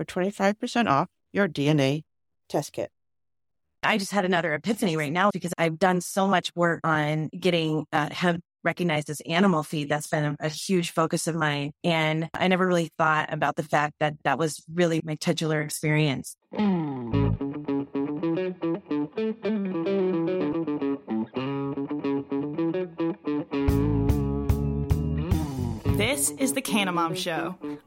for 25% off your DNA test kit. I just had another epiphany right now because I've done so much work on getting uh, hemp recognized as animal feed. That's been a, a, huge focus of mine. And I never really thought about the fact that that was really my titular experience. This is The Canna Mom Show,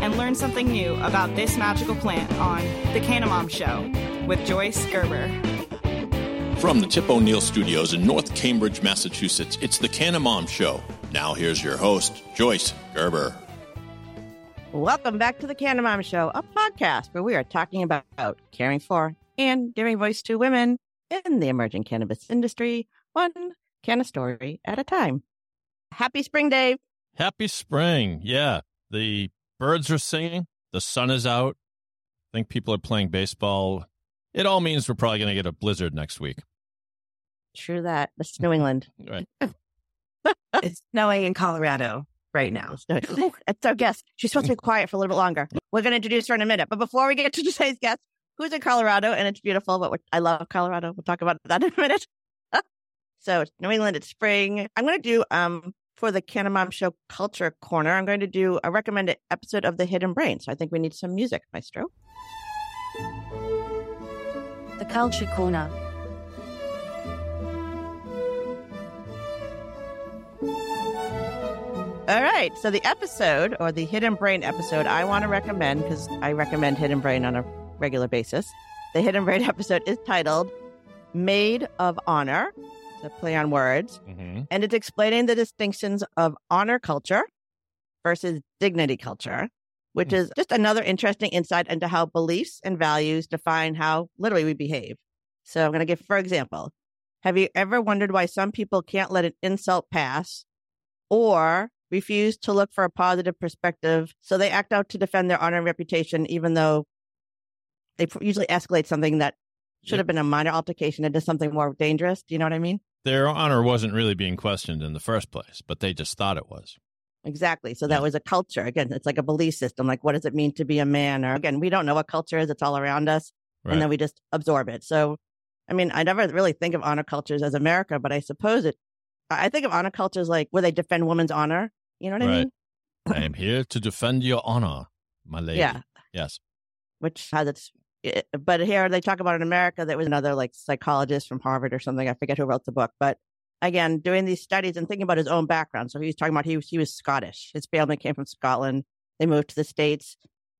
and learn something new about this magical plant on The Canna Mom Show with Joyce Gerber. From the Tip O'Neill Studios in North Cambridge, Massachusetts, it's the Canna Mom Show. Now here's your host, Joyce Gerber. Welcome back to the Canna Mom Show, a podcast where we are talking about caring for and giving voice to women in the emerging cannabis industry, one canna story at a time. Happy spring, Dave. Happy spring. Yeah. The birds are singing. The sun is out. I think people are playing baseball it all means we're probably going to get a blizzard next week. True that. It's New England. Right. it's snowing in Colorado right now. It's our guest. She's supposed to be quiet for a little bit longer. We're going to introduce her in a minute. But before we get to today's guest, who's in Colorado, and it's beautiful, but I love Colorado. We'll talk about that in a minute. so it's New England, it's spring. I'm going to do, um, for the Canna Mom Show Culture Corner, I'm going to do a recommended episode of The Hidden Brain. So I think we need some music, Maestro. The Culture Corner. All right. So the episode or the Hidden Brain episode I want to recommend because I recommend Hidden Brain on a regular basis. The Hidden Brain episode is titled Made of Honor. A play on words. Mm-hmm. And it's explaining the distinctions of honor culture versus dignity culture which is just another interesting insight into how beliefs and values define how literally we behave. So I'm going to give, for example, have you ever wondered why some people can't let an insult pass or refuse to look for a positive perspective? So they act out to defend their honor and reputation, even though they usually escalate something that should have been a minor altercation into something more dangerous. Do you know what I mean? Their honor wasn't really being questioned in the first place, but they just thought it was. Exactly. So that was a culture. Again, it's like a belief system. Like, what does it mean to be a man? Or again, we don't know what culture is. It's all around us. Right. And then we just absorb it. So, I mean, I never really think of honor cultures as America, but I suppose it, I think of honor cultures like where they defend women's honor. You know what right. I mean? I am here to defend your honor, my lady. Yeah. Yes. Which has its, but here they talk about in America, that was another like psychologist from Harvard or something. I forget who wrote the book, but again, doing these studies and thinking about his own background. So he was talking about he was, he was Scottish. His family came from Scotland. They moved to the States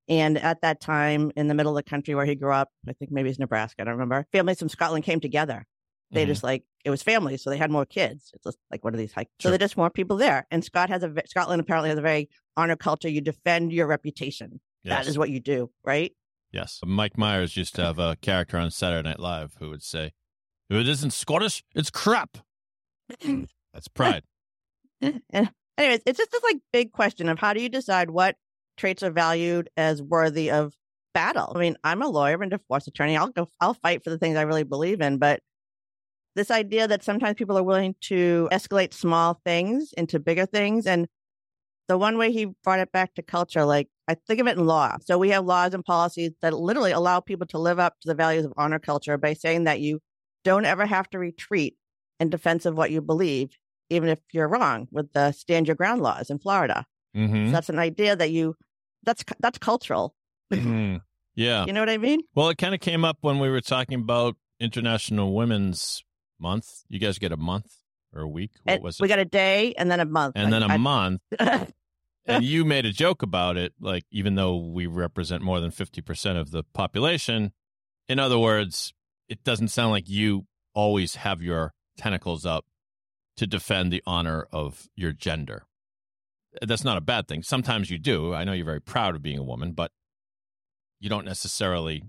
And at that time, in the middle of the country where he grew up, I think maybe it's Nebraska, I don't remember. Families from Scotland came together. They Mhm. just like it was families, so they had more kids. It's just like one of these hikes. So Sure. there's just more people there. And Scott has a Scotland apparently has a very honor culture. You defend your reputation. Yes. That is what you do, right? Yes. Mike Myers used to have a character on Saturday Night Live who would say, if it isn't Scottish, it's crap. Mm. That's pride. and anyways, it's just this like big question of how do you decide what traits are valued as worthy of battle? I mean, I'm a lawyer and a divorce attorney. I'll go, I'll fight for the things I really believe in, but this idea that sometimes people are willing to escalate small things into bigger things. And the one way he brought it back to culture, like I think of it in law. So we have laws and policies that literally allow people to live up to the values of honor culture by saying that you don't ever have to retreat in defense of what you believe, even if you're wrong with the stand your ground laws in Florida. hmm So that's an idea that you, that's, that's cultural. Mhm. Yeah. You know what I mean? Well, it kind of came up when we were talking about International Women's Month. You guys get a month or a week? What And was it? we got a day and then a month. and then a I- month. And you made a joke about it, like even though we represent more than 50% of the population, in other words, it doesn't sound like you always have your tentacles up to defend the honor of your gender. That's not a bad thing. Sometimes you do. I know you're very proud of being a woman, but you don't necessarily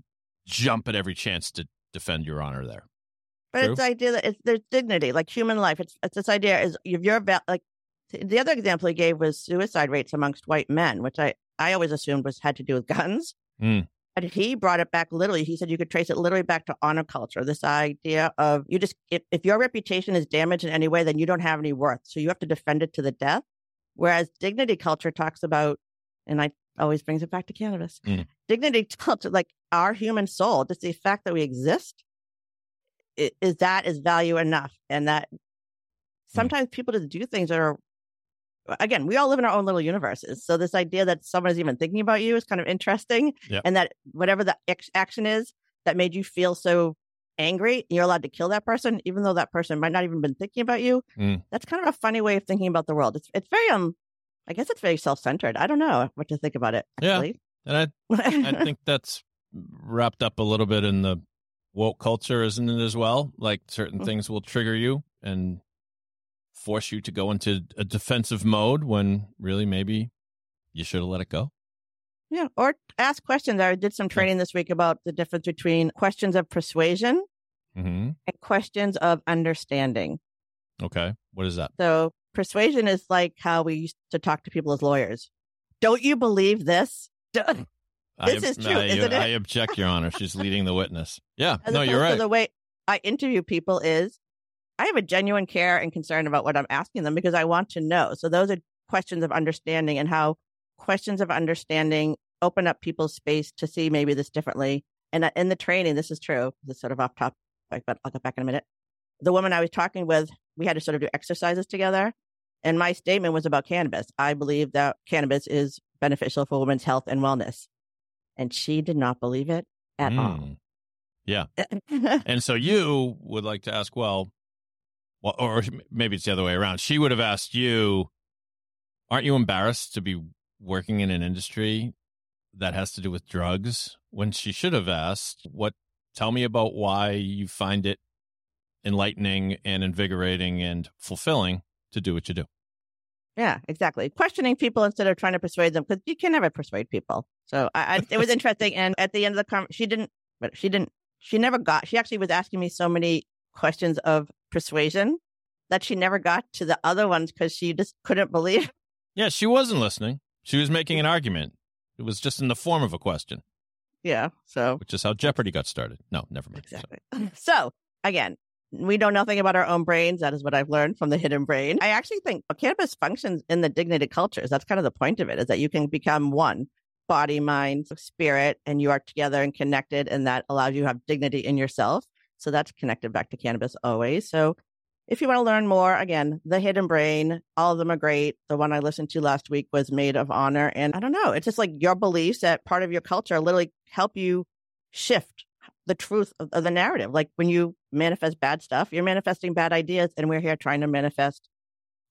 jump at every chance to defend your honor there. But True. it's the idea that it's, there's dignity, like human life. It's, it's this idea is if you're about like the other example he gave was suicide rates amongst white men, which I I always assumed was had to do with guns. Mm. And he brought it back literally. He said you could trace it literally back to honor culture. This idea of you just if, if your reputation is damaged in any way, then you don't have any worth. So you have to defend it to the death. Whereas dignity culture talks about, and I always brings it back to cannabis. Mm. Dignity culture, like our human soul, just the fact that we exist, is that is value enough, and that sometimes people just do things that are. Again, we all live in our own little universes. So this idea that someone is even thinking about you is kind of interesting, Yep. and that whatever the ex- action is that made you feel so angry, you're allowed to kill that person, even though that person might not even been thinking about you. Mm. That's kind of a funny way of thinking about the world. It's it's very um, I guess it's very self centered. I don't know what to think about it. Yeah. And I I think that's wrapped up a little bit in the woke culture, isn't it, as well? Like certain Mhm. things will trigger you and force you to go into a defensive mode when really maybe you should have let it go. Yeah, or ask questions. I did some training this week about the difference between questions of persuasion hmm and questions of understanding. Okay. What is that? So persuasion is like how we used to talk to people as lawyers. Don't you believe this? Do- I, This is true, I, isn't it? I object, Your Honor. She's leading the witness. Yeah. As no, you're right. The way I interview people is I have a genuine care and concern about what I'm asking them because I want to know. So those are questions of understanding and how questions of understanding open up people's space to see maybe this differently. And uh, in the training, this is true. This is sort of off topic, but I'll get back in a minute. The woman I was talking with, we had to sort of do exercises together. And my statement was about cannabis. I believe that cannabis is beneficial for women's health and wellness. And she did not believe it at Mm. all. Yeah. and so you would like to ask, well, well, or maybe it's the other way around. She would have asked you, aren't you embarrassed to be working in an industry that has to do with drugs? When she should have asked, what, tell me about why you find it enlightening and invigorating and fulfilling to do what you do. Yeah, exactly. Questioning people instead of trying to persuade them because you can never persuade people. So I, I, it was interesting. And at the end of the conversation, she didn't, but she didn't, she never got, she actually was asking me so many questions of persuasion that she never got to the other ones because she just couldn't believe. Yeah, she wasn't listening. She was making an argument. It was just in the form of a question, Yeah. So which is how Jeopardy got started. No, never mind. So- Exactly. So again, we know nothing about our own brains. That is what I've learned from the hidden brain. I actually think cannabis functions in the dignity cultures. That's kind of the point of it is that you can become one body, mind, spirit, and you are together and connected. And that allows you to have dignity in yourself. So that's connected back to cannabis always. So if you want to learn more, again, the hidden brain, all of them are great. The one I listened to last week was made of honor. And I don't know, it's just like your beliefs that part of your culture literally help you shift the truth of the narrative. Like when you manifest bad stuff, you're manifesting bad ideas, and we're here trying to manifest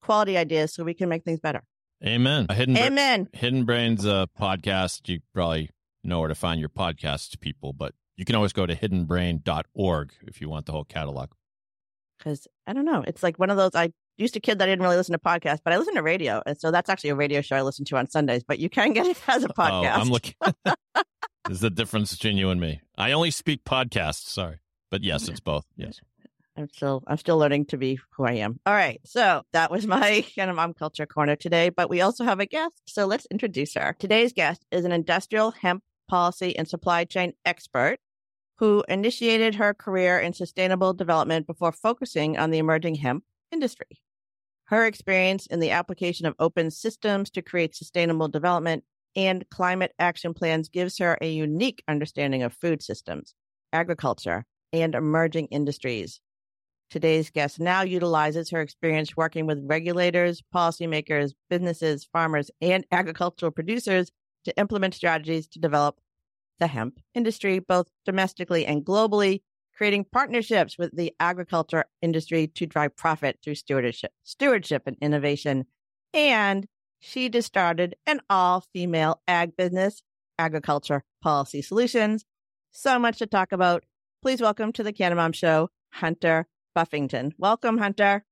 quality ideas so we can make things better. Amen. A hidden Bra- Amen. Hidden Brains uh, podcast. You probably know where to find your podcasts, people, but you can always go to hiddenbrain.org if you want the whole catalog. Because I don't know. It's like one of those, I used to kid that I didn't really listen to podcasts, but I listen to radio. And so that's actually a radio show I listen to on Sundays, but you can get it as a podcast. Oh, I'm looking. There's the difference between you and me. I only speak podcasts. Sorry. But yes, it's both. Yes. I'm still I'm still learning to be who I am. All right. So that was my kind of mom culture corner today, but we also have a guest. So let's introduce her. Today's guest is an industrial hemp policy and supply chain expert who initiated her career in sustainable development before focusing on the emerging hemp industry. Her experience in the application of open systems to create sustainable development and climate action plans gives her a unique understanding of food systems, agriculture, and emerging industries. Today's guest now utilizes her experience working with regulators, policymakers, businesses, farmers, and agricultural producers to implement strategies to develop the hemp industry, both domestically and globally, creating partnerships with the agriculture industry to drive profit through stewardship, stewardship and innovation. And she just started an all female ag business, Agriculture Policy Solutions. So much to talk about. Please welcome to the Canna Mom Show, Hunter Buffington. Welcome, Hunter.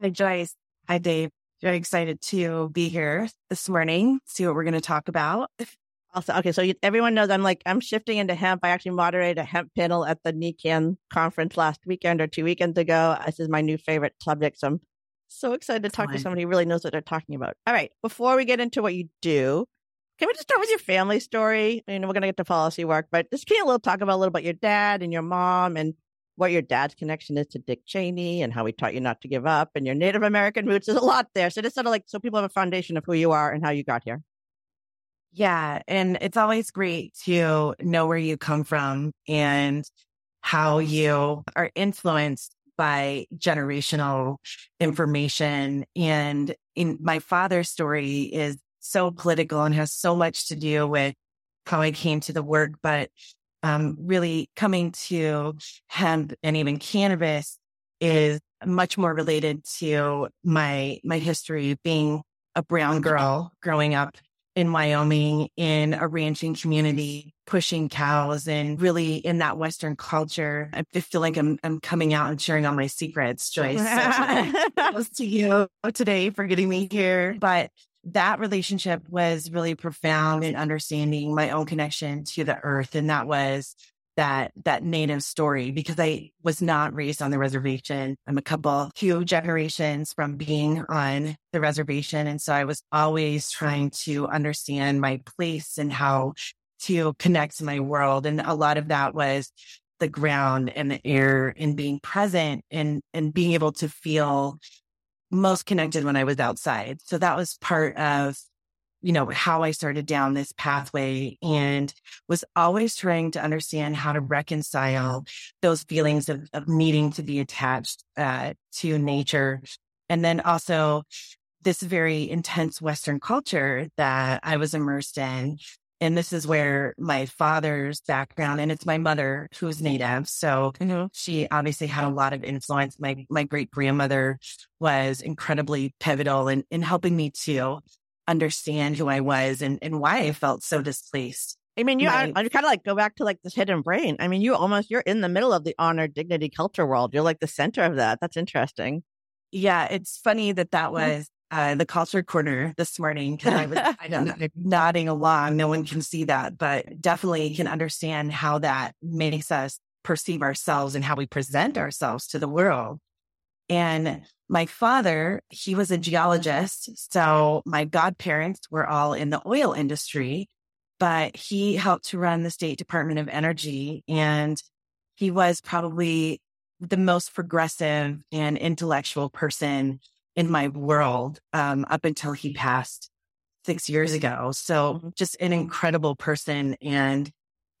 Hi, Joyce. Hi, Dave. Very excited to be here this morning, see what we're going to talk about. Also, okay, so you, everyone knows I'm like, I'm shifting into hemp. I actually moderated a hemp panel at the NECANN conference last weekend or two weekends ago. This is my new favorite subject. So I'm so excited to talk to somebody who really knows what they're talking about. All right, before we get into what you do, can we just start with your family story? I mean, we're going to get to policy work, but just can you a little talk about a little about your dad and your mom and what your dad's connection is to Dick Cheney and how he taught you not to give up and your Native American roots. There's a lot there. So just sort of like so people have a foundation of who you are and how you got here. Yeah. And it's always great to know where you come from and how you are influenced by generational information. And in my father's story is so political and has so much to do with how I came to the work, but um, really coming to hemp and even cannabis is much more related to my my history being a brown girl growing up in Wyoming in a ranching community, pushing cows and really in that Western culture. I feel like I'm, I'm coming out and sharing all my secrets, Joyce. So to you today for getting me here. But that relationship was really profound in understanding my own connection to the earth. And that was that, that native story because I was not raised on the reservation. I'm a couple, two generations from being on the reservation. And so I was always trying to understand my place and how to connect to my world. And a lot of that was the ground and the air and being present and, and being able to feel most connected when I was outside. So that was part of, you know, how I started down this pathway and was always trying to understand how to reconcile those feelings of, of needing to be attached uh, to nature. And then also this very intense Western culture that I was immersed in and this is where my father's background, and it's my mother who's native. So mm-hmm. she obviously had a lot of influence. My, my great grandmother was incredibly pivotal in, in helping me to understand who I was and, and why I felt so displaced. I mean, you, I, I kind of like go back to like this hidden brain. I mean, you almost, you're in the middle of the honor, dignity, culture world. You're like the center of that. That's interesting. Yeah. It's funny that that mm-hmm. was uh, the culture corner this morning because I was I don't know, nodding along. No one can see that, but definitely can understand how that makes us perceive ourselves and how we present ourselves to the world. And my father, he was a geologist. So my godparents were all in the oil industry, but he helped to run the State Department of Energy. And he was probably the most progressive and intellectual person in my world um, up until he passed six years ago. So mm-hmm. just an incredible person. And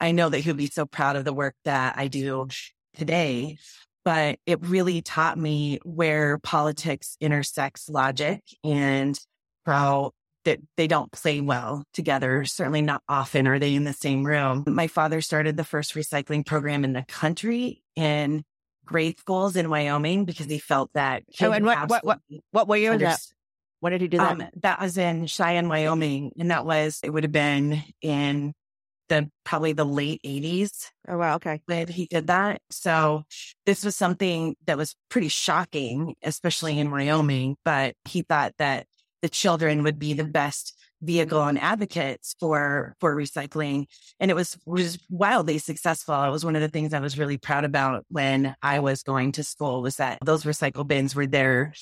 I know that he'll be so proud of the work that I do today. But it really taught me where politics intersects logic and how that they don't play well together. Certainly not often are they in the same room. My father started the first recycling program in the country and grade schools in Wyoming because he felt that. Oh, and what, what, what, what, what year was that? When did he do that? Um, that was in Cheyenne, Wyoming. And that was, it would have been in the probably the late 80s Oh wow, okay. when he did that. So this was something that was pretty shocking, especially in Wyoming, but he thought that the children would be the best vehicle and advocates for for recycling and it was was wildly successful. It was one of the things i was really proud about when i was going to school was that those recycle bins were there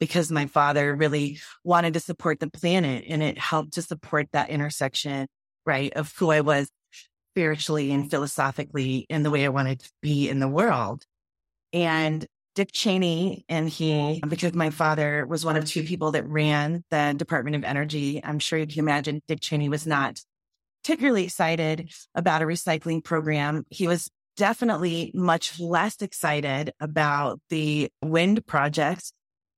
because my father really wanted to support the planet and it helped to support that intersection right of who i was spiritually and philosophically in the way i wanted to be in the world. And Dick Cheney and he, because my father was one of two people that ran the Department of Energy, I'm sure you can imagine Dick Cheney was not particularly excited about a recycling program. He was definitely much less excited about the wind projects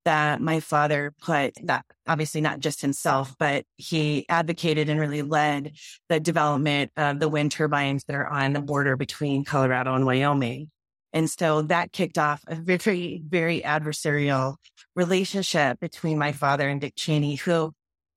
that my father put that obviously not just himself, but he advocated and really led the development of the wind turbines that are on the border between Colorado and Wyoming. And so that kicked off a very, very adversarial relationship between my father and Dick Cheney, who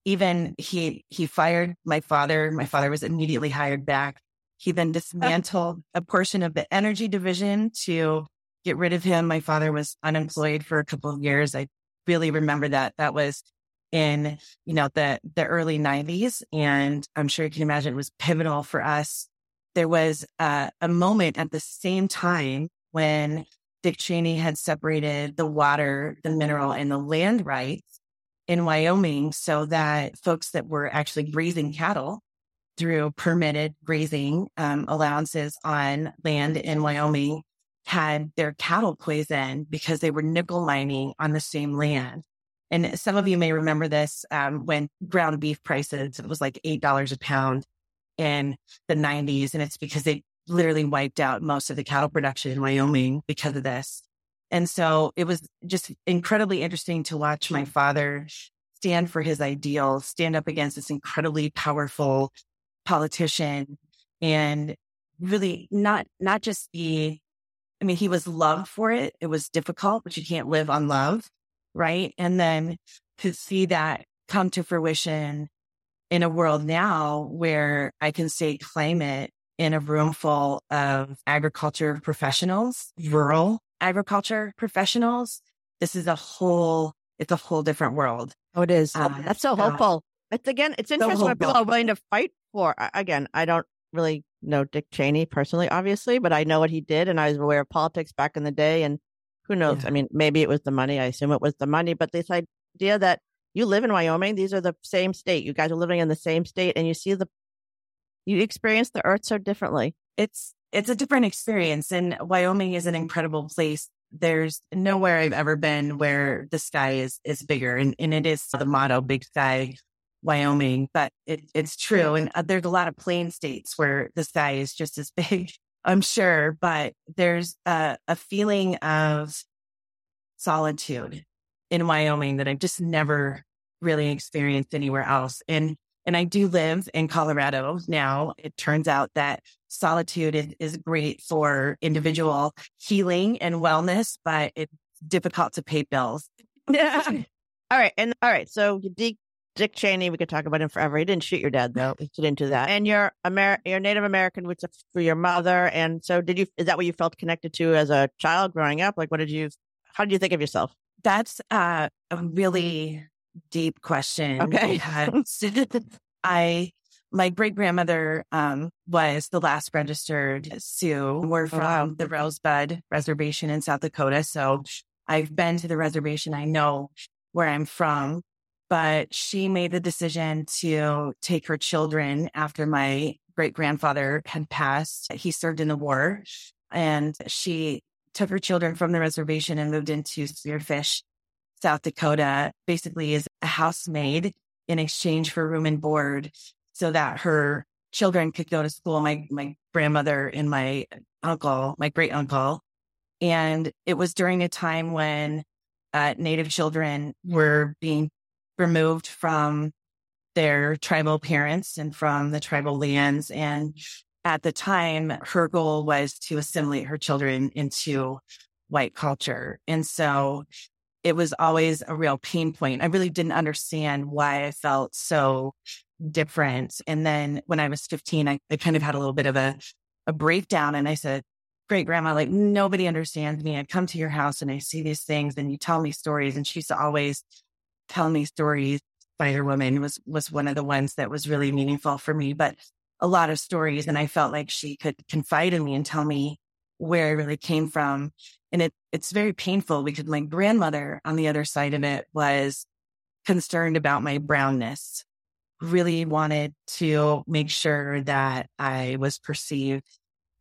even he, he fired my father. My father was immediately hired back. He then dismantled a portion of the energy division to get rid of him. My father was unemployed for a couple of years. I really remember that. That was in, you know, the, the early nineties. And I'm sure you can imagine it was pivotal for us. There was uh, a moment at the same time when Dick Cheney had separated the water, the mineral, and the land rights in Wyoming so that folks that were actually grazing cattle through permitted grazing um, allowances on land in Wyoming had their cattle poisoned because they were nickel mining on the same land. And some of you may remember this um, when ground beef prices, it was like $8 a pound in the 90s. And it's because they literally wiped out most of the cattle production in Wyoming because of this. And so it was just incredibly interesting to watch my father stand for his ideals, stand up against this incredibly powerful politician and really not, not just be, I mean, he was loved for it. It was difficult, but you can't live on love. Right. And then to see that come to fruition in a world now where I can say climate in a room full of agriculture professionals, rural agriculture professionals. This is a whole, it's a whole different world. Oh, it is. Uh, That's so hopeful. It's again, it's interesting what people are willing to fight for. Again, I don't really know Dick Cheney personally, obviously, but I know what he did and I was aware of politics back in the day. And who knows? Yeah. I mean, maybe it was the money. I assume it was the money, but this idea that you live in Wyoming, these are the same state. You guys are living in the same state and you see the, you experience the earth so differently. it's it's a different experience and Wyoming is an incredible place. There's nowhere I've ever been where the sky is is bigger and, and it is the motto big sky Wyoming, but it, it's true. And uh, there's a lot of plain states where the sky is just as big, I'm sure, but there's a, a feeling of solitude in Wyoming that I've just never really experienced anywhere else. And and I do live in Colorado now. It turns out that solitude is, is great for individual healing and wellness, but it's difficult to pay bills. Yeah. all right. And all right. So Dick, Dick Cheney, we could talk about him forever. He didn't shoot your dad though. We get into that. And you're Amer- you're Native American, which is for your mother. And so did you, is that what you felt connected to as a child growing up? Like, what did you, how did you think of yourself? That's uh, a really deep question. Okay. I, my great grandmother um, was the last registered Sioux. We're from wow. the Rosebud Reservation in South Dakota. So I've been to the reservation. I know where I'm from, but she made the decision to take her children after my great grandfather had passed. He served in the war and she took her children from the reservation and moved into Spearfish, South Dakota, basically is a housemaid in exchange for room and board so that her children could go to school. My, my grandmother and my uncle, my great uncle. And it was during a time when uh, Native children were being removed from their tribal parents and from the tribal lands. And at the time, her goal was to assimilate her children into white culture. And so it was always a real pain point. I really didn't understand why I felt so different. And then when I was 15, I, I kind of had a little bit of a, a breakdown and I said, great grandma, like nobody understands me. I come to your house and I see these things and you tell me stories. And she used to always tell me stories. Spider Woman was, was one of the ones that was really meaningful for me, but a lot of stories. And I felt like she could confide in me and tell me where I really came from. And it, it's very painful because my grandmother on the other side of it was concerned about my brownness, really wanted to make sure that I was perceived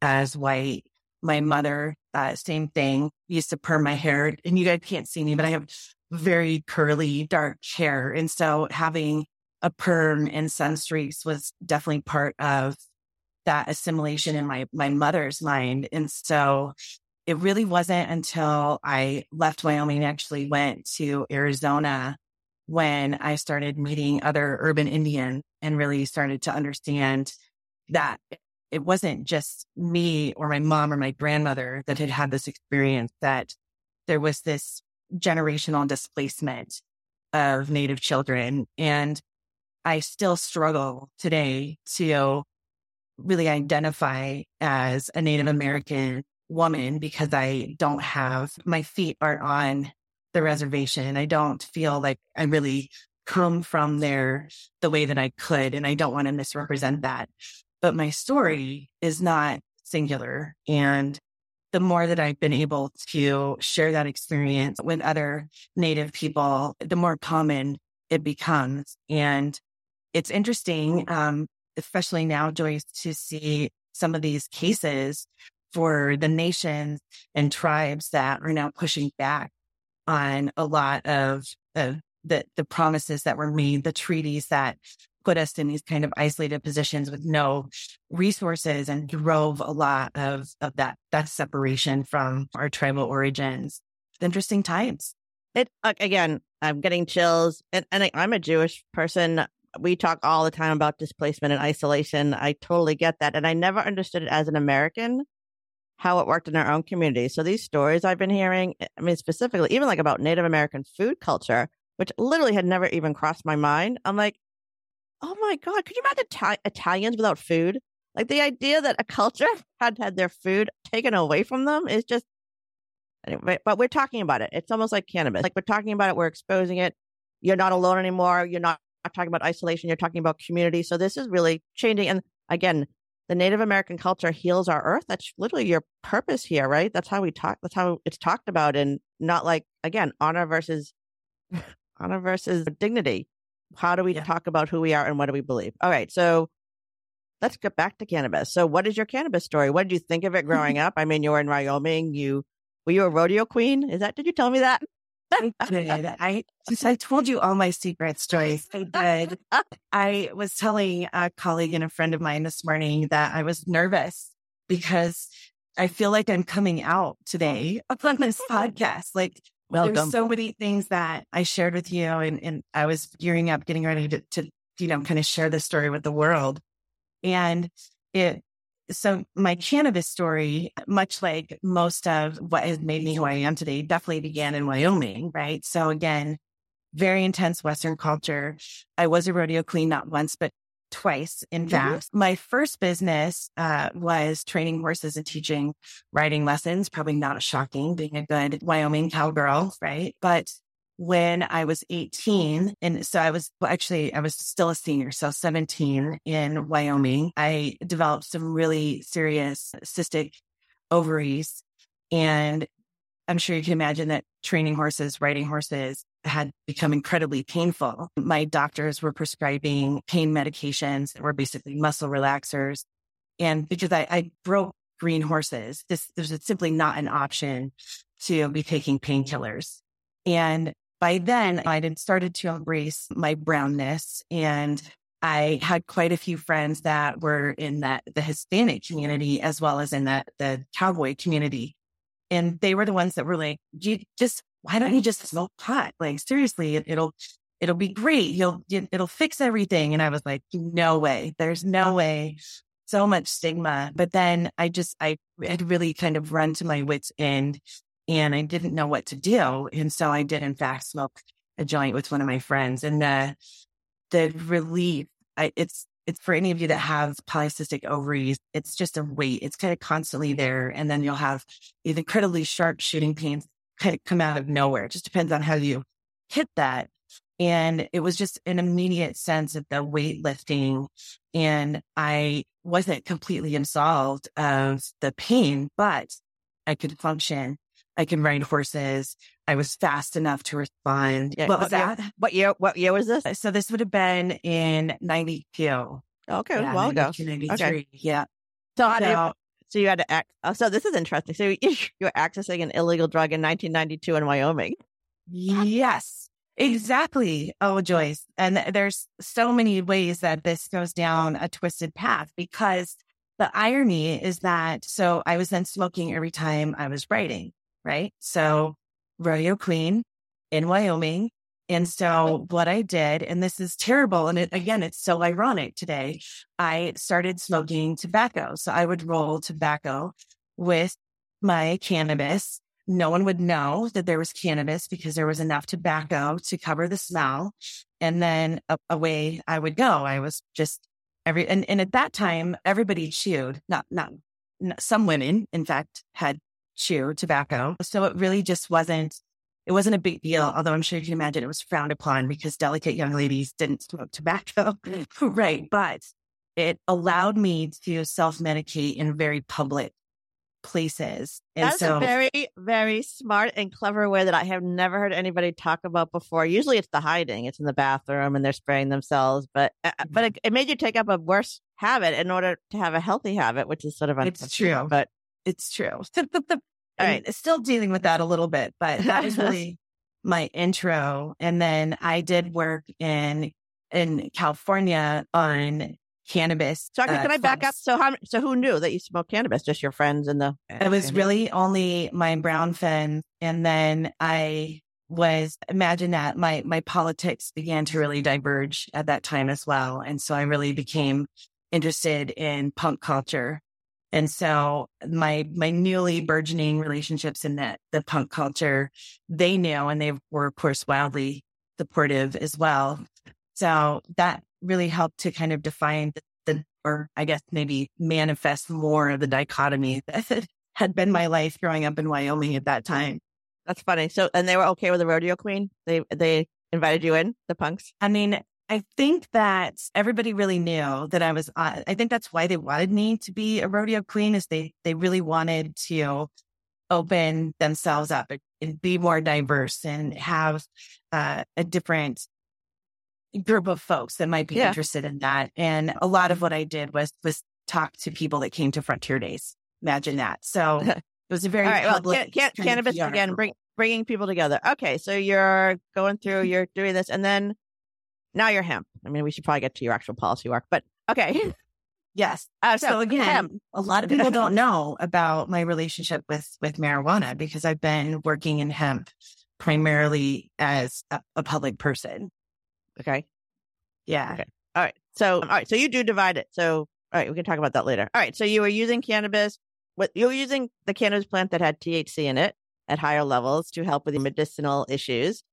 as white. My mother, uh, same thing, used to perm my hair and you guys can't see me, but I have very curly, dark hair. And so having a perm and sun streaks was definitely part of that assimilation in my, my mother's mind. And so it really wasn't until I left Wyoming, actually went to Arizona when I started meeting other urban Indians and really started to understand that it wasn't just me or my mom or my grandmother that had had this experience, that there was this generational displacement of Native children. And I still struggle today to really identify as a Native American woman because I don't have my feet aren't on the reservation. I don't feel like I really come from there the way that I could. And I don't want to misrepresent that. But my story is not singular. And the more that I've been able to share that experience with other Native people, the more common it becomes. And it's interesting, um, especially now, Joyce, to see some of these cases for the nations and tribes that are now pushing back on a lot of the, the, promises that were made, the treaties that put us in these kind of isolated positions with no resources and drove a lot of, of that, that separation from our tribal origins. Interesting times. It again, I'm getting chills, and, and I'm a Jewish person. We talk all the time about displacement and isolation. I totally get that, and I never understood it as an American how it worked in our own community. So these stories I've been hearing, I mean, specifically, even like about Native American food culture, which literally had never even crossed my mind. I'm like, oh my God, could you imagine Ita- Italians without food? Like the idea that a culture had had their food taken away from them is just, anyway, but we're talking about it. It's almost like cannabis. Like we're talking about it, we're exposing it. You're not alone anymore. You're not talking about isolation. You're talking about community. So this is really changing. And again, the Native American culture heals our earth. That's literally your purpose here, right? That's how we talk. That's how it's talked about, and not like again honor versus honor versus dignity. How do we yeah. talk about who we are and what do we believe? All right, so let's get back to cannabis. So, what is your cannabis story? What did you think of it growing up? I mean, you were in Wyoming. You were you a rodeo queen? Is that? Did you tell me that? I did. I I told you all my secrets, Joyce. I did. I was telling a colleague and a friend of mine this morning that I was nervous because I feel like I'm coming out today on this podcast. Like Welcome. there's so many things that I shared with you and, and I was gearing up, getting ready to, to, you know, kind of share this story with the world. And it so my cannabis story, much like most of what has made me who I am today, definitely began in Wyoming, right? So again, very intense Western culture. I was a rodeo queen, not once, but twice. In mm-hmm. fact, mm-hmm. my first business uh, was training horses and teaching riding lessons. Probably not a shocking being a good Wyoming cowgirl, right? But when I was 18. And so I was well, actually, I was still a senior. So 17 in Wyoming, I developed some really serious cystic ovaries. And I'm sure you can imagine that training horses, riding horses had become incredibly painful. My doctors were prescribing pain medications that were basically muscle relaxers. And because I, I broke green horses, this, this was simply not an option to be taking painkillers. And by then I had started to embrace my brownness and I had quite a few friends that were in that the Hispanic community as well as in that the cowboy community. And they were the ones that were like, you just, why don't you just smoke pot? Like seriously, it, will it'll be great. You'll, it'll fix everything. And I was like, no way. There's no way. So much stigma. But then I just, I had really kind of run to my wits end and I didn't know what to do. And so I did, in fact, smoke a joint with one of my friends. And the, the relief, I, it's, it's for any of you that have polycystic ovaries, it's just a weight. It's kind of constantly there. And then you'll have these incredibly sharp shooting pains kind of come out of nowhere. It just depends on how you hit that. And it was just an immediate sense of the weightlifting. And I wasn't completely absolved of the pain, but I could function. I can ride horses. I was fast enough to respond. Yeah, what was year- that? what year? What year was this? Uh, so this would have been in 92. Okay, Yeah, a while ago. 92, 93. Yeah. So, do you, So, so you had to act. Oh, uh, so this is interesting. So you, you were accessing an illegal drug in 1992 in Wyoming. yes, exactly. Oh, Joyce. And there's so many ways that this goes down a twisted path because the irony is that, so I was then smoking every time I was writing, right? So rodeo queen in Wyoming. And so what I did, and this is terrible. And it, again, it's so ironic today. I started smoking tobacco. So I would roll tobacco with my cannabis. No one would know that there was cannabis because there was enough tobacco to cover the smell. And then away I would go. I was just every, and, and at that time, everybody chewed, not, not, some women, in fact, had chewed tobacco. So it really just wasn't, it wasn't a big deal. Although I'm sure you can imagine it was frowned upon because delicate young ladies didn't smoke tobacco. right. But it allowed me to self medicate in very public places. And That's so a very, very smart and clever way that I have never heard anybody talk about before. Usually it's the hiding, it's in the bathroom and they're spraying themselves, but uh, Mm-hmm. but it, it made you take up a worse habit in order to have a healthy habit, which is sort of It's true. But it's true. All right. Still dealing with that a little bit, but that was really my intro. And then I did work in in California on cannabis. so can, uh, can I back up? So how so who knew that you smoked cannabis? Just your friends and the It was really only my brown fin. And then I was imagine that my my politics began to really diverge at that time as well. And so I really became interested in punk culture. And so my my newly burgeoning relationships in that the punk culture, they knew and they were of course wildly supportive as well. So that really helped to kind of define the, the or I guess maybe manifest more of the dichotomy that had been my life growing up in Wyoming at that time. That's funny. So and they were okay with the rodeo queen? They they invited you in, the punks? I mean, I think that everybody really knew that I was. Uh, I think that's why they wanted me to be a rodeo queen, is they they really wanted to open themselves up and- be more diverse and have uh, a different group of folks that might be Yeah. interested in that. And a lot of what I did was was talk to people that came to Frontier Days. Imagine that. So it was a very right. Well, public can, can, cannabis again, bring, bringing people together. Okay, so you're going through, you're doing this, and then now you're hemp. I mean, we should probably get to your actual policy work, but okay. Yes. Uh, So again, hemp. a lot of people don't know about my relationship with with marijuana because I've been working in hemp primarily as a, a public person. Okay. Yeah. Okay. All right. So, all right. So you do divide it. So, all right, we can talk about that later. All right. So you were using cannabis. What you were using the cannabis plant that had THC in it at higher levels to help with the medicinal issues.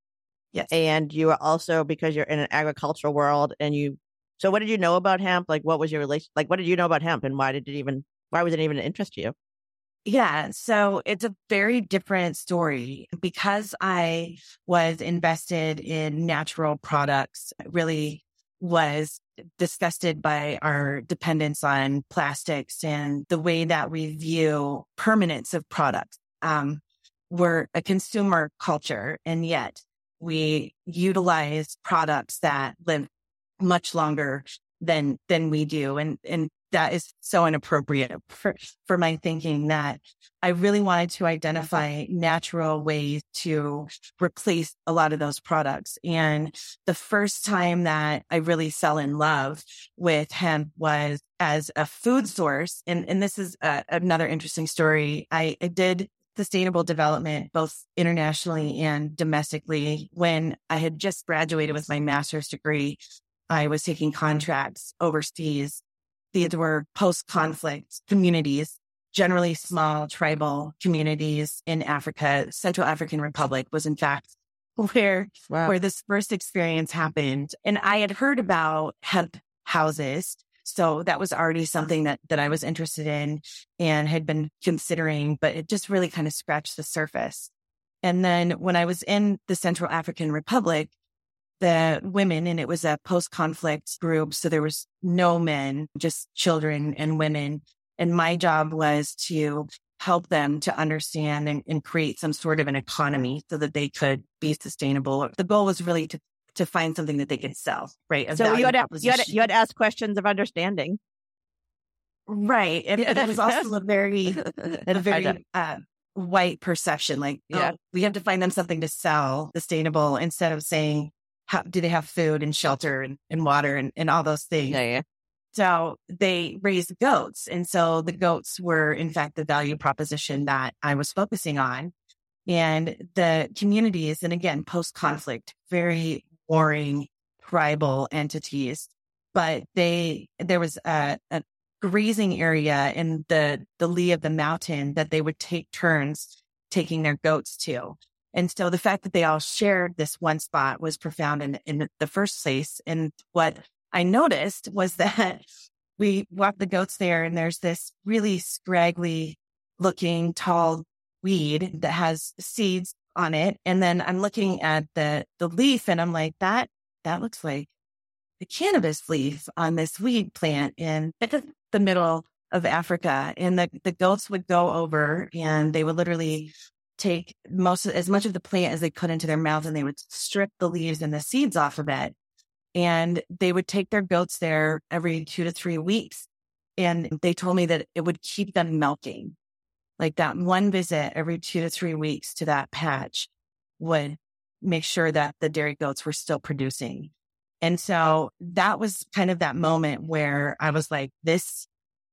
Yes. And you were also because you're in an agricultural world and you. So what did you know about hemp? Like, what was your relation? Like, what did you know about hemp, and why did it even? Why was it even an interest to you? Yeah. So it's a very different story because I was invested in natural products, really was disgusted by our dependence on plastics and the way that we view permanence of products. Um, we're a consumer culture and yet we utilize products that live much longer than, than we do. And, and that is so inappropriate for, for my thinking that I really wanted to identify natural ways to replace a lot of those products. And the first time that I really fell in love with hemp was as a food source. And, and this is uh another interesting story. I, I did sustainable development, both internationally and domestically. When I had just graduated with my master's degree, I was taking contracts overseas. These were post conflict communities generally small tribal communities in Africa. Central African Republic was in fact where Wow. where this first experience happened. And I had heard about hemp houses. So that was already uh-huh. something that, that I was interested in and had been considering, but it just really kind of scratched the surface. And then when I was in the Central African Republic, the women, and it was a post conflict group. So there was no men, just children and women. And my job was to help them to understand and, and create some sort of an economy so that they could be sustainable. The goal was really to to find something that they could sell, right? So you had, to, you, had to, you had to ask questions of understanding. Right. And it was also a very, a very uh, white perception. Like, Yeah. oh, we have to find them something to sell sustainable instead of saying, how, do they have food and shelter and, and water and, and all those things? Yeah, yeah. So they raised goats. And so the goats were, in fact, the value proposition that I was focusing on. And the communities, and again, post conflict, very warring tribal entities, but they, there was a, a grazing area in the, the lee of the mountain that they would take turns taking their goats to. And so the fact that they all shared this one spot was profound in, in the first place. And what I noticed was that we walked the goats there and there's this really scraggly looking tall weed that has seeds on it. And then I'm looking oh. at the, the leaf and I'm like, that, that looks like the cannabis leaf on this weed plant in the middle of Africa. And the, the goats would go over and they would literally take most of, as much of the plant as they could into their mouths and they would strip the leaves and the seeds off of it. And they would take their goats there every two to three weeks. And they told me that it would keep them milking. Like that one visit every two to three weeks to that patch would make sure that the dairy goats were still producing. And so that was kind of that moment where I was like, this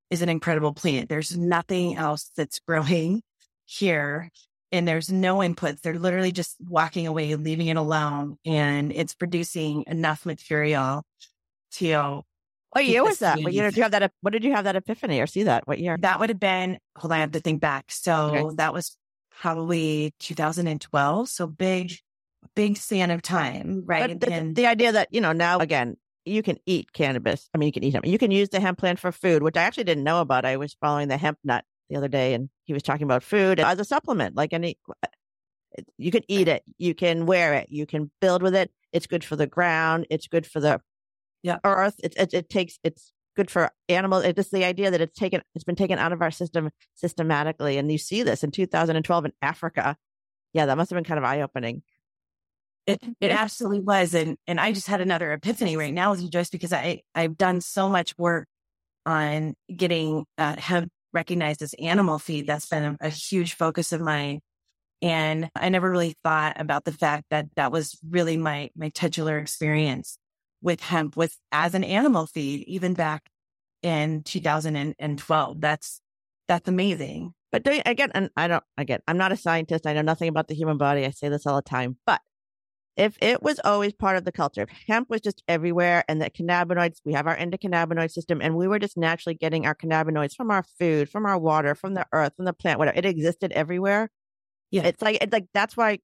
is an incredible plant. There's nothing else that's growing here and there's no inputs. They're literally just walking away, leaving it alone. And it's producing enough material to What year was that? What year did you have that? What did you have that epiphany or see that? What year? that would have been, hold on, I have to think back. So Okay. that was probably 2012. So big, big span of time, right? The, and the idea that, you know, now again, you can eat cannabis. I mean, you can eat hemp. You can use the hemp plant for food, which I actually didn't know about. I was following the hemp nut the other day and he was talking about food as a supplement, like any, you can eat it, you can wear it, you can build with it. It's good for the ground. It's good for the Yeah. earth. It, it, it takes, it's good for animals. It's just the idea that it's taken, it's been taken out of our system systematically. And you see this in 2012 in Africa. Yeah, that must have been kind of eye opening. It it absolutely was, and and I just had another epiphany right now with you, Joyce, because I I've done so much work on getting uh, hemp recognized as animal feed. That's been a, a huge focus of mine, and I never really thought about the fact that that was really my my titular experience with hemp with as an animal feed, even back in 2012. That's that's amazing. But you, again, and I don't, again, I'm not a scientist. I know nothing about the human body. I say this all the time. But if it was always part of the culture, if hemp was just everywhere and that cannabinoids, we have our endocannabinoid system and we were just naturally getting our cannabinoids from our food, from our water, from the earth, from the plant, whatever, it existed everywhere. Yeah. It's like, it's like, that's why,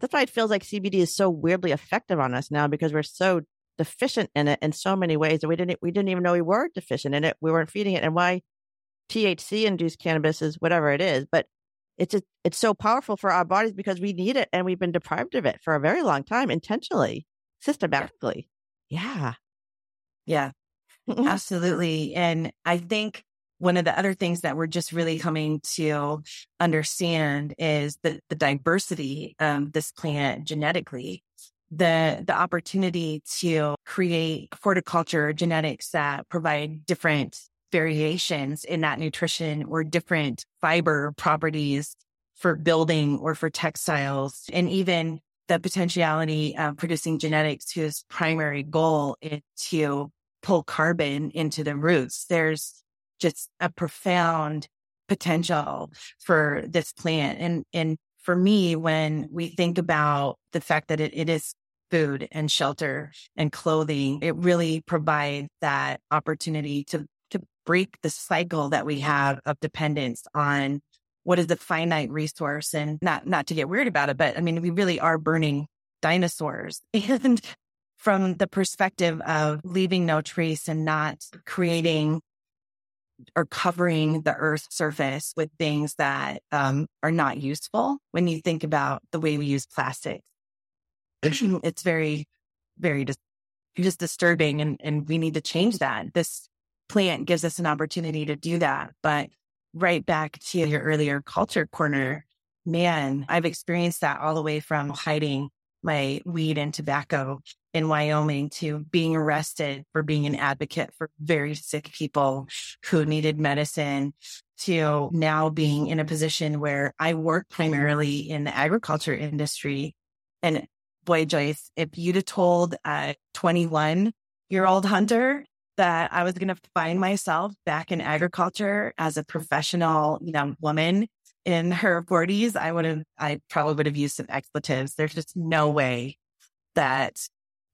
that's why it feels like CBD is so weirdly effective on us now because we're so deficient in it in so many ways that we didn't, we didn't even know we were deficient in it. We weren't feeding it. And why THC induced cannabis is whatever it is, but it's a, it's so powerful for our bodies because we need it and we've been deprived of it for a very long time, intentionally, systematically. Yeah. Yeah. Absolutely. And I think one of the other things that we're just really coming to understand is the, the diversity of this plant genetically, the, the opportunity to create horticulture genetics that provide different variations in that nutrition or different fiber properties for building or for textiles and even the potentiality of producing genetics whose primary goal is to pull carbon into the roots. There's just a profound potential for this plant. And, and for me, when we think about the fact that it, it is food and shelter and clothing, it really provides that opportunity to, to break the cycle that we have of dependence on what is the finite resource and not, not to get weird about it, but I mean, we really are burning dinosaurs. And from the perspective of leaving no trace and not creating or covering the earth's surface with things that um, are not useful when you think about the way we use plastic. it's very, very dis- just disturbing and, and we need to change that. This plant gives us an opportunity to do that. But right back to your earlier culture corner, man, I've experienced that all the way from hiding my weed and tobacco in Wyoming to being arrested for being an advocate for very sick people who needed medicine to now being in a position where I work primarily in the agriculture industry. And boy, Joyce, if you'd have told a 21 year old hunter that I was going to find myself back in agriculture as a professional, woman in her 40s, I would have, I probably would have used some expletives. There's just no way that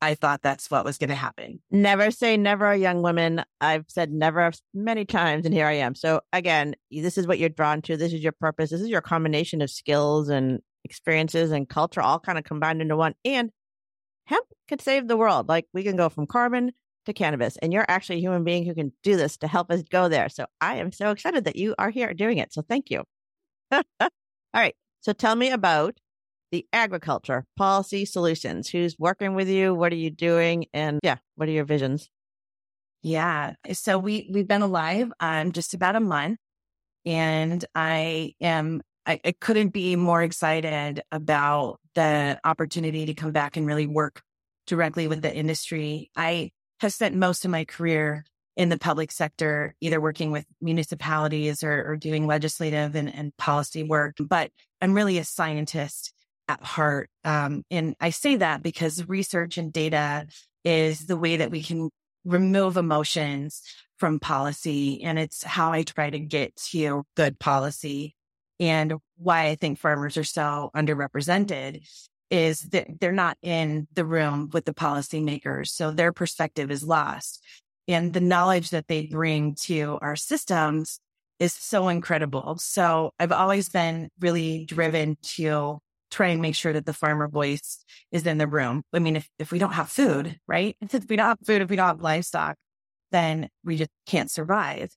I thought that's what was going to happen. Never say never, young women. I've said never many times, and here I am. So, again, this is what you're drawn to. This is your purpose. This is your combination of skills and experiences and culture all kind of combined into one. And hemp could save the world. Like, we can go from carbon to cannabis, and you're actually a human being who can do this to help us go there. So, I am so excited that you are here doing it. So, thank you. All right. So tell me about the agriculture policy solutions. Who's working with you? What are you doing? And yeah, what are your visions? Yeah. So we, we've been alive um, just about a month and I am, I, I couldn't be more excited about the opportunity to come back and really work directly with the industry. I have spent most of my career in the public sector, either working with municipalities or, or doing legislative and, and, policy work. But I'm really a scientist at heart. Um, and I say that because research and data is the way that we can remove emotions from policy. And it's how I try to get to good policy. And why I think farmers are so underrepresented is that they're not in the room with the policymakers. So their perspective is lost and the knowledge that they bring to our systems is so incredible. So I've always been really driven to try and make sure that the farmer voice is in the room. I mean, if, if we don't have food, right? If we don't have food, if we don't have livestock, then we just can't survive.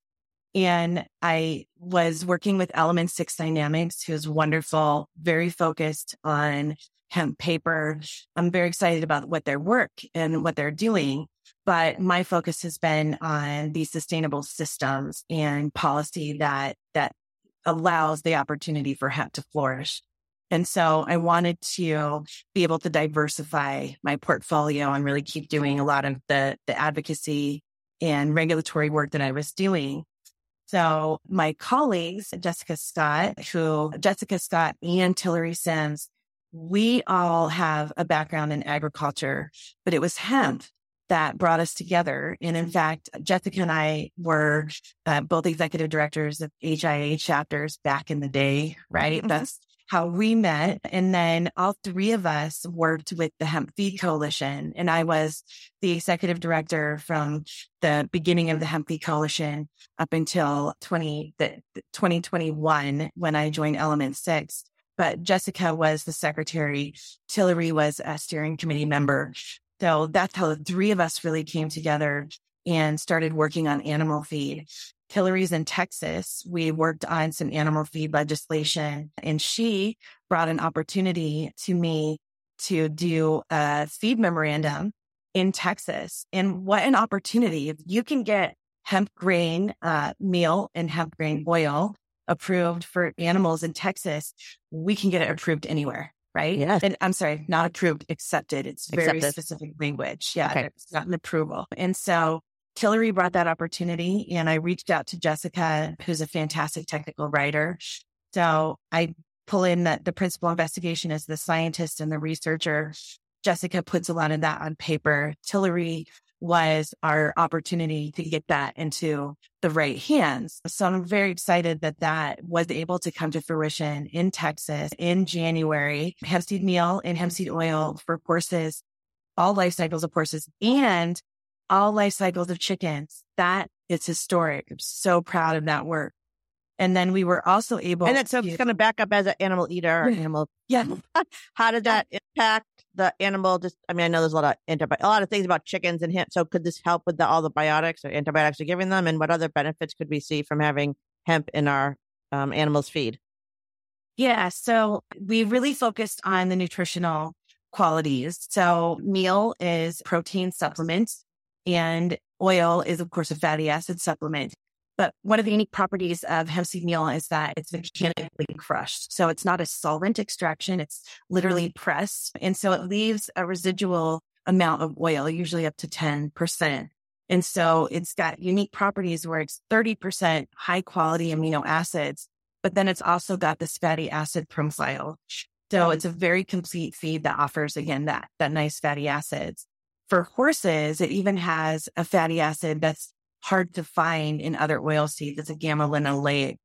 And I was working with Element Six Dynamics, who's wonderful, very focused on hemp paper. I'm very excited about what their work and what they're doing. But my focus has been on these sustainable systems and policy that, that allows the opportunity for hemp to flourish. And so I wanted to be able to diversify my portfolio and really keep doing a lot of the, the advocacy and regulatory work that I was doing. So my colleagues, Jessica Scott, who Jessica Scott and Tillery Sims, we all have a background in agriculture, but it was hemp that brought us together. And in fact, Jessica and I were uh, both executive directors of HIA chapters back in the day, right? Mm-hmm. That's how we met. And then all three of us worked with the Hemp Feed Coalition. And I was the executive director from the beginning of the Hemp Feed Coalition up until 20, the, 2021 when I joined Element Six. But Jessica was the secretary. Tillery was a steering committee member. So that's how the three of us really came together and started working on animal feed. Tillery's in Texas. We worked on some animal feed legislation and she brought an opportunity to me to do a feed memorandum in Texas. And what an opportunity. If you can get hemp grain uh, meal and hemp grain oil approved for animals in Texas, we can get it approved anywhere right? Yes. And I'm sorry, not approved, accepted. It's very accepted. specific language. Yeah. Okay. It's not an approval. And so Tillery brought that opportunity and I reached out to Jessica, who's a fantastic technical writer. So I pull in that the principal investigation as the scientist and the researcher. Jessica puts a lot of that on paper. Tillery was our opportunity to get that into the right hands. So I'm very excited that that was able to come to fruition in Texas in January. Hempseed meal and hempseed oil for horses, all life cycles of horses and all life cycles of chickens. That is historic. I'm so proud of that work. And then we were also able And then so to, it's going to back up as an animal eater or animal. yeah, How did that impact the animal? Just, I mean, I know there's a lot of antibi- a lot of things about chickens and hemp. So could this help with the, all the biotics or antibiotics you're giving them? And what other benefits could we see from having hemp in our um, animals' feed? Yeah. So we really focused on the nutritional qualities. So meal is protein supplement and oil is of course a fatty acid supplement. But one of the unique properties of hemp seed meal is that it's mechanically crushed. So it's not a solvent extraction. It's literally pressed. And so it leaves a residual amount of oil, usually up to 10%. And so it's got unique properties where it's 30% high quality amino acids but then it's also got this fatty acid profile. So it's a very complete feed that offers again that that nice fatty acids. For horses, it even has a fatty acid that's hard to find in other oil seeds. It's a gamma linoleic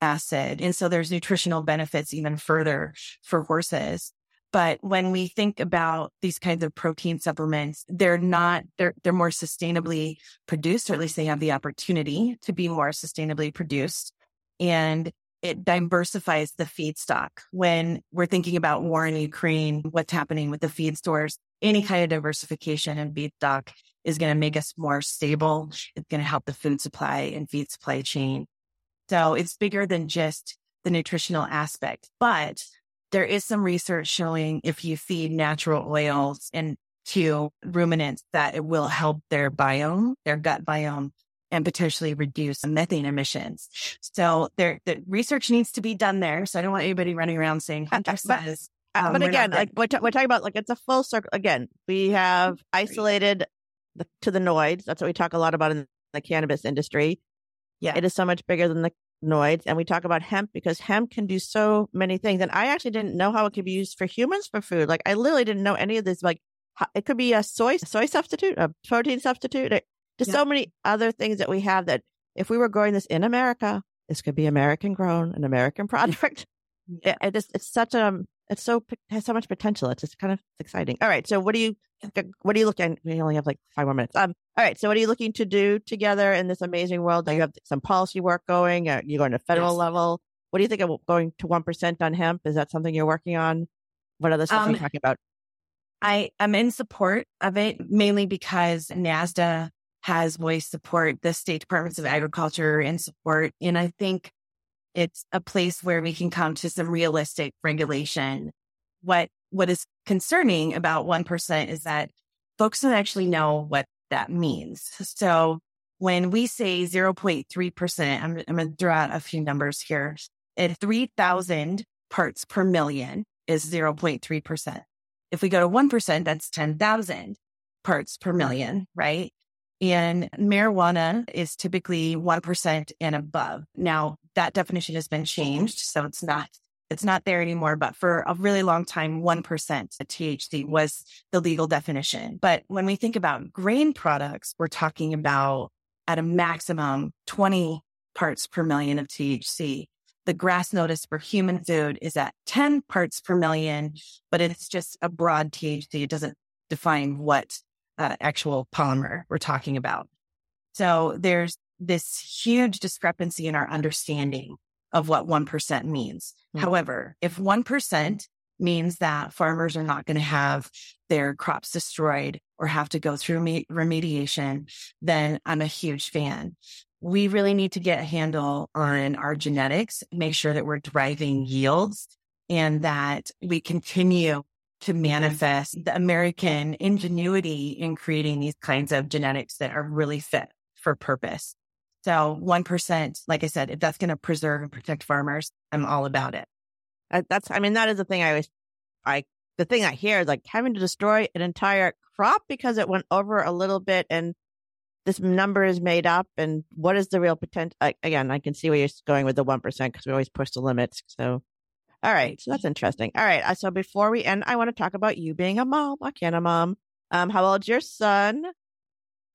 acid. And so there's nutritional benefits even further for horses. But when we think about these kinds of protein supplements, they're not, they're, they're more sustainably produced, or at least they have the opportunity to be more sustainably produced. And it diversifies the feedstock. When we're thinking about war in Ukraine, what's happening with the feed stores, any kind of diversification in feedstock is going to make us more stable. It's going to help the food supply and feed supply chain. So it's bigger than just the nutritional aspect, but there is some research showing if you feed natural oils and to ruminants that it will help their biome, their gut biome and potentially reduce methane emissions. So there, the research needs to be done there. So I don't want anybody running around saying Hunter but- says. Uh, um, but again, like we're, ta- we're talking about, like it's a full circle. Again, we have isolated the, to the noids. That's what we talk a lot about in the cannabis industry. Yeah. It is so much bigger than the noids. And we talk about hemp because hemp can do so many things. And I actually didn't know how it could be used for humans for food. Like I literally didn't know any of this. Like it could be a soy, soy substitute, a protein substitute. Just Yeah. so many other things that we have that if we were growing this in America, this could be American grown, an American product. It, it just, it's such a, it's so, it has so much potential. It's just kind of exciting. All right. So what do you, what are you looking, we only have like five more minutes. Um, all right. So what are you looking to do together in this amazing world? You have some policy work going? Uh, you're going to federal Yes. level. What do you think of going to 1% on hemp? Is that something you're working on? What other stuff are you Um, talking about? I am in support of it mainly because NASDA has voiced support, the state departments of agriculture in support. And I think it's a place where we can come to some realistic regulation. What, what is concerning about 1% is that folks don't actually know what that means. So when we say 0.3%, I'm, I'm going to throw out a few numbers here. At 3,000 parts per million is 0.3%. If we go to 1%, that's 10,000 parts per million, right? And marijuana is typically 1% and above. Now that definition has been changed. So it's not, it's not there anymore. But for a really long time, 1% THC was the legal definition. But when we think about grain products, we're talking about at a maximum 20 parts per million of THC. The GRAS notice for human food is at 10 parts per million, but it's just a broad THC. It doesn't define what uh, actual polymer we're talking about. So there's this huge discrepancy in our understanding of what 1% means. Hmm. However, if 1% means that farmers are not going to have their crops destroyed or have to go through me- remediation, then I'm a huge fan. We really need to get a handle on our genetics, make sure that we're driving yields and that we continue to manifest the American ingenuity in creating these kinds of genetics that are really fit for purpose. So 1%, like I said, if that's going to preserve and protect farmers, I'm all about it. Uh, That's, I mean, that is the thing I always, I, the thing I hear is like having to destroy an entire crop because it went over a little bit and this number is made up. And what is the real potential? Again, I can see where you're going with the 1% because we always push the limits. So, all right. So that's interesting. All right. uh, So before we end, I want to talk about you being a mom, a Canna mom. Um, how old's your son?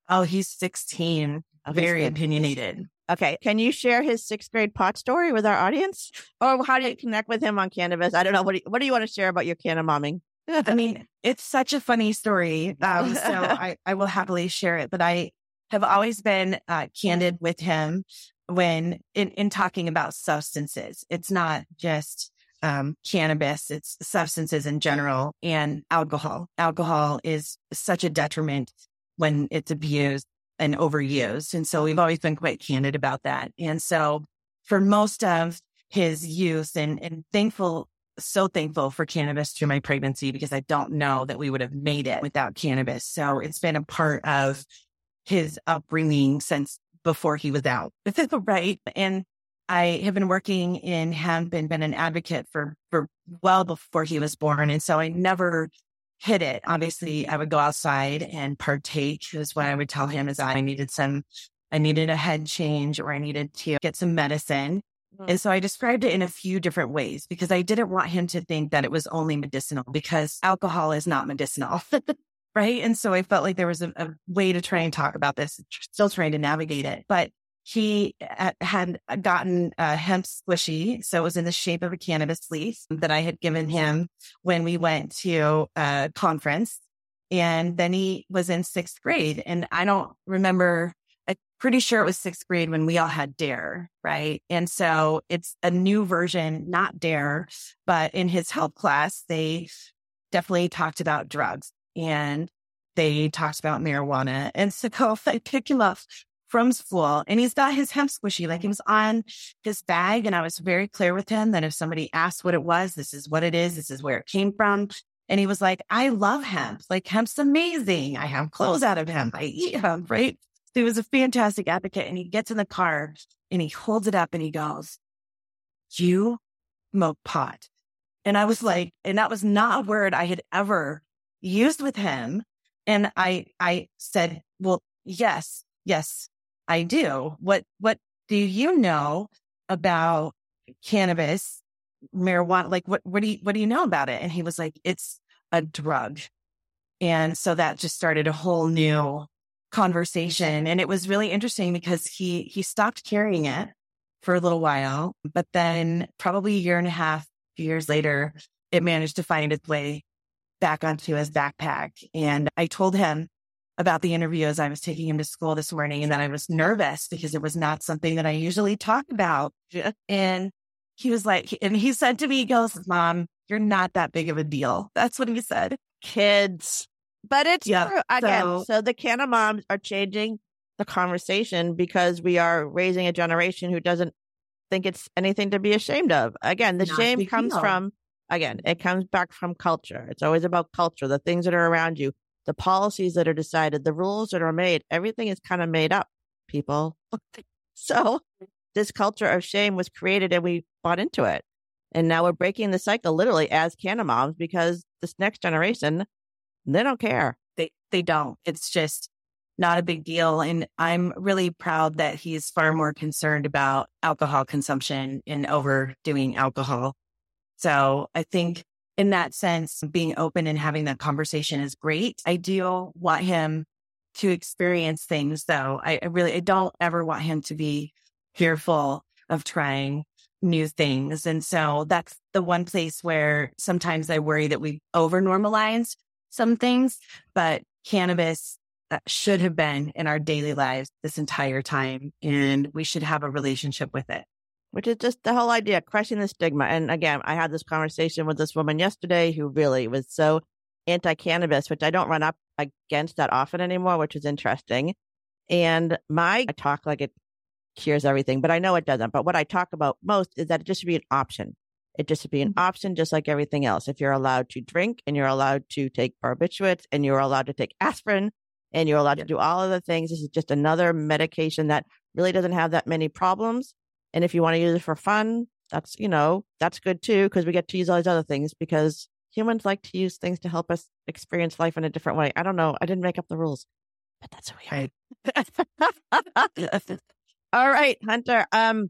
Oh, he's 16, Oh, he's very good. opinionated. Okay. Can you share his sixth grade pot story with our audience? Or how do you connect with him on cannabis? I don't know. What do you, what do you want to share about your canna momming? I mean, it's such a funny story. Um, so I, I will happily share it, but I have always been uh, candid with him. when in, in talking about substances. It's not just um, cannabis, it's substances in general and alcohol. Alcohol is such a detriment when it's abused and overused. And so we've always been quite candid about that. And so for most of his youth and, and thankful, so thankful for cannabis through my pregnancy because I don't know that we would have made it without cannabis. So it's been a part of his upbringing since before he was out. right. And I have been working in hemp and been an advocate for, for well before he was born. And so I never hit it. Obviously, I would go outside and partake is what I would tell him is I needed some, I needed a head change or I needed to get some medicine. Mm-hmm. And so I described it in a few different ways because I didn't want him to think that it was only medicinal because alcohol is not medicinal. right. And so I felt like there was a, a way to try and talk about this, still trying to navigate it. But he uh, had uh, gotten a hemp squishy. So it was in the shape of a cannabis leaf that I had given mm-hmm. him when we went to a conference. And then he was in sixth grade. And I don't remember, I'm pretty sure it was sixth grade when we all had DARE, right? And so it's a new version, not DARE, but in his health class, they definitely talked about drugs and they talked about marijuana. And so I picked him up from school and he's got his hemp squishy, like he mm-hmm. was on his bag. And I was very clear with him that if somebody asked what it was, this is what it is. This is where it came from. And he was like, I love hemp. Like hemp's amazing. I have clothes out of hemp. I eat hemp, right? So he was a fantastic advocate. And he gets in the car and he holds it up and he goes, you smoke pot. And I was like, and that was not a word I had ever used with him. And I, I said, well, yes, yes, I do. What, what do you know about cannabis, marijuana? Like, what, what do you, what do you know about it? And he was like, it's a drug. And so that just started a whole new conversation. And it was really interesting because he, he stopped carrying it for a little while, but then probably a year and a half, years later, it managed to find its way back onto his backpack. And I told him, about the interview as I was taking him to school this morning and that I was nervous because it was not something that I usually talk about. And he was like, and he said to me, he goes, Mom, you're not that big of a deal. That's what he said. Kids. But it's yep. true. Again, so, so the Canna moms are changing the conversation because we are raising a generation who doesn't think it's anything to be ashamed of. Again, the shame comes deal. from, again, it comes back from culture. It's always about culture, the things that are around you the policies that are decided, the rules that are made, everything is kind of made up, people. so this culture of shame was created and we bought into it. And now we're breaking the cycle literally as Canna moms because this next generation, they don't care. They they don't. It's just not a big deal. And I'm really proud that he's far more concerned about alcohol consumption and overdoing alcohol. So I think in that sense, being open and having that conversation is great. I do want him to experience things though. I, I really, I don't ever want him to be fearful of trying new things. And so that's the one place where sometimes I worry that we over normalize some things, but cannabis uh, should have been in our daily lives this entire time and we should have a relationship with it which is just the whole idea, crushing the stigma. And again, I had this conversation with this woman yesterday who really was so anti cannabis, which I don't run up against that often anymore, which is interesting. And my I talk like it cures everything, but I know it doesn't. But what I talk about most is that it just should be an option. It just should be an mm-hmm. option, just like everything else. If you're allowed to drink and you're allowed to take barbiturates and you're allowed to take aspirin and you're allowed to do all of the things, this is just another medication that really doesn't have that many problems and if you want to use it for fun, that's, you know, that's good too, because we get to use all these other things because humans like to use things to help us experience life in a different way. I don't know. I didn't make up the rules, but that's who we are. all right, Hunter. Um,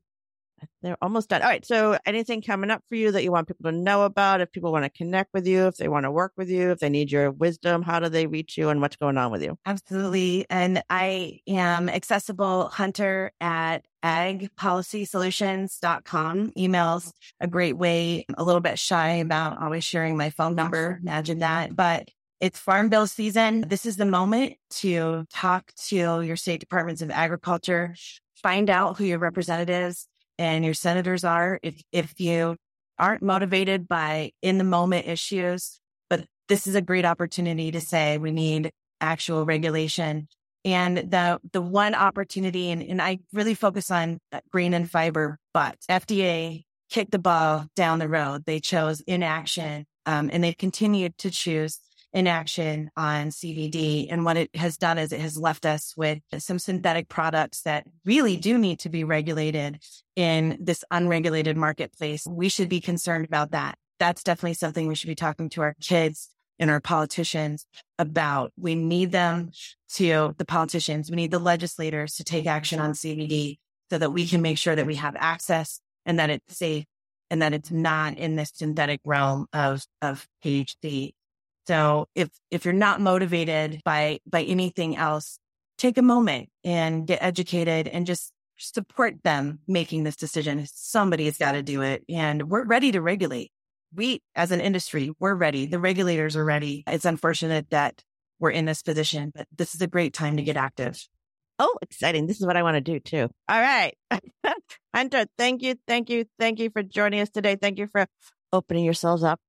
they're almost done. All right. So anything coming up for you that you want people to know about? If people want to connect with you, if they want to work with you, if they need your wisdom, how do they reach you and what's going on with you? Absolutely. And I am accessible hunter at agpolicysolutions.com. Emails a great way. a little bit shy about always sharing my phone number. Imagine that. But it's farm bill season. This is the moment to talk to your state departments of agriculture find out who your representatives and your senators are. If, if you aren't motivated by in the moment issues, but this is a great opportunity to say we need actual regulation. And the, the one opportunity, and, and I really focus on grain and fiber, but FDA kicked the ball down the road. They chose inaction, um, and they've continued to choose inaction on CBD. And what it has done is it has left us with some synthetic products that really do need to be regulated in this unregulated marketplace. We should be concerned about that. That's definitely something we should be talking to our kids and our politicians about. We need them to, the politicians, we need the legislators to take action on CBD so that we can make sure that we have access and that it's safe and that it's not in this synthetic realm of, of THC. So if, if you're not motivated by, by anything else, take a moment and get educated and just support them making this decision. Somebody's got to do it and we're ready to regulate. We, as an industry, we're ready. The regulators are ready. It's unfortunate that we're in this position, but this is a great time to get active. Oh, exciting. This is what I want to do too. All right. Hunter, thank you. Thank you. Thank you for joining us today. Thank you for opening yourselves up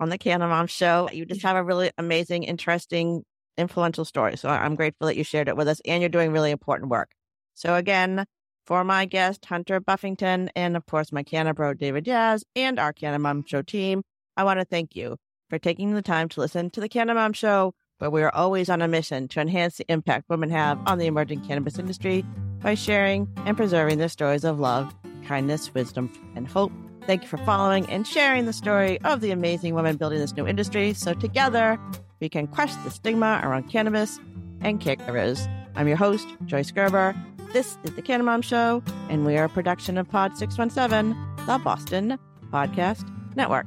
on the Canna Mom show. You just mm-hmm. have a really amazing, interesting, influential story. So I'm grateful that you shared it with us and you're doing really important work. So again, for my guest, Hunter Buffington, and of course, my Canna Bro, David Yaz, and our Canna Mom show team, I want to thank you for taking the time to listen to the Canna Mom show, where we are always on a mission to enhance the impact women have on the emerging cannabis industry by sharing and preserving their stories of love, kindness, wisdom, and hope Thank you for following and sharing the story of the amazing women building this new industry so together we can crush the stigma around cannabis and caregivers. I'm your host, Joyce Gerber. This is The Canna Mom Show, and we are a production of Pod 617, the Boston Podcast Network.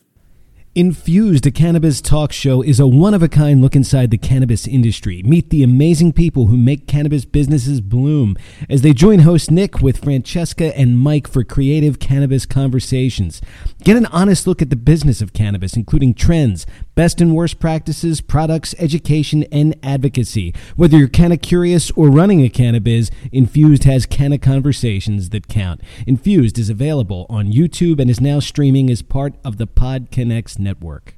Infused, a cannabis talk show, is a one of a kind look inside the cannabis industry. Meet the amazing people who make cannabis businesses bloom as they join host Nick with Francesca and Mike for creative cannabis conversations. Get an honest look at the business of cannabis, including trends, best and worst practices, products, education, and advocacy. Whether you're canna curious or running a cannabis, Infused has canna conversations that count. Infused is available on YouTube and is now streaming as part of the Pod Connects network.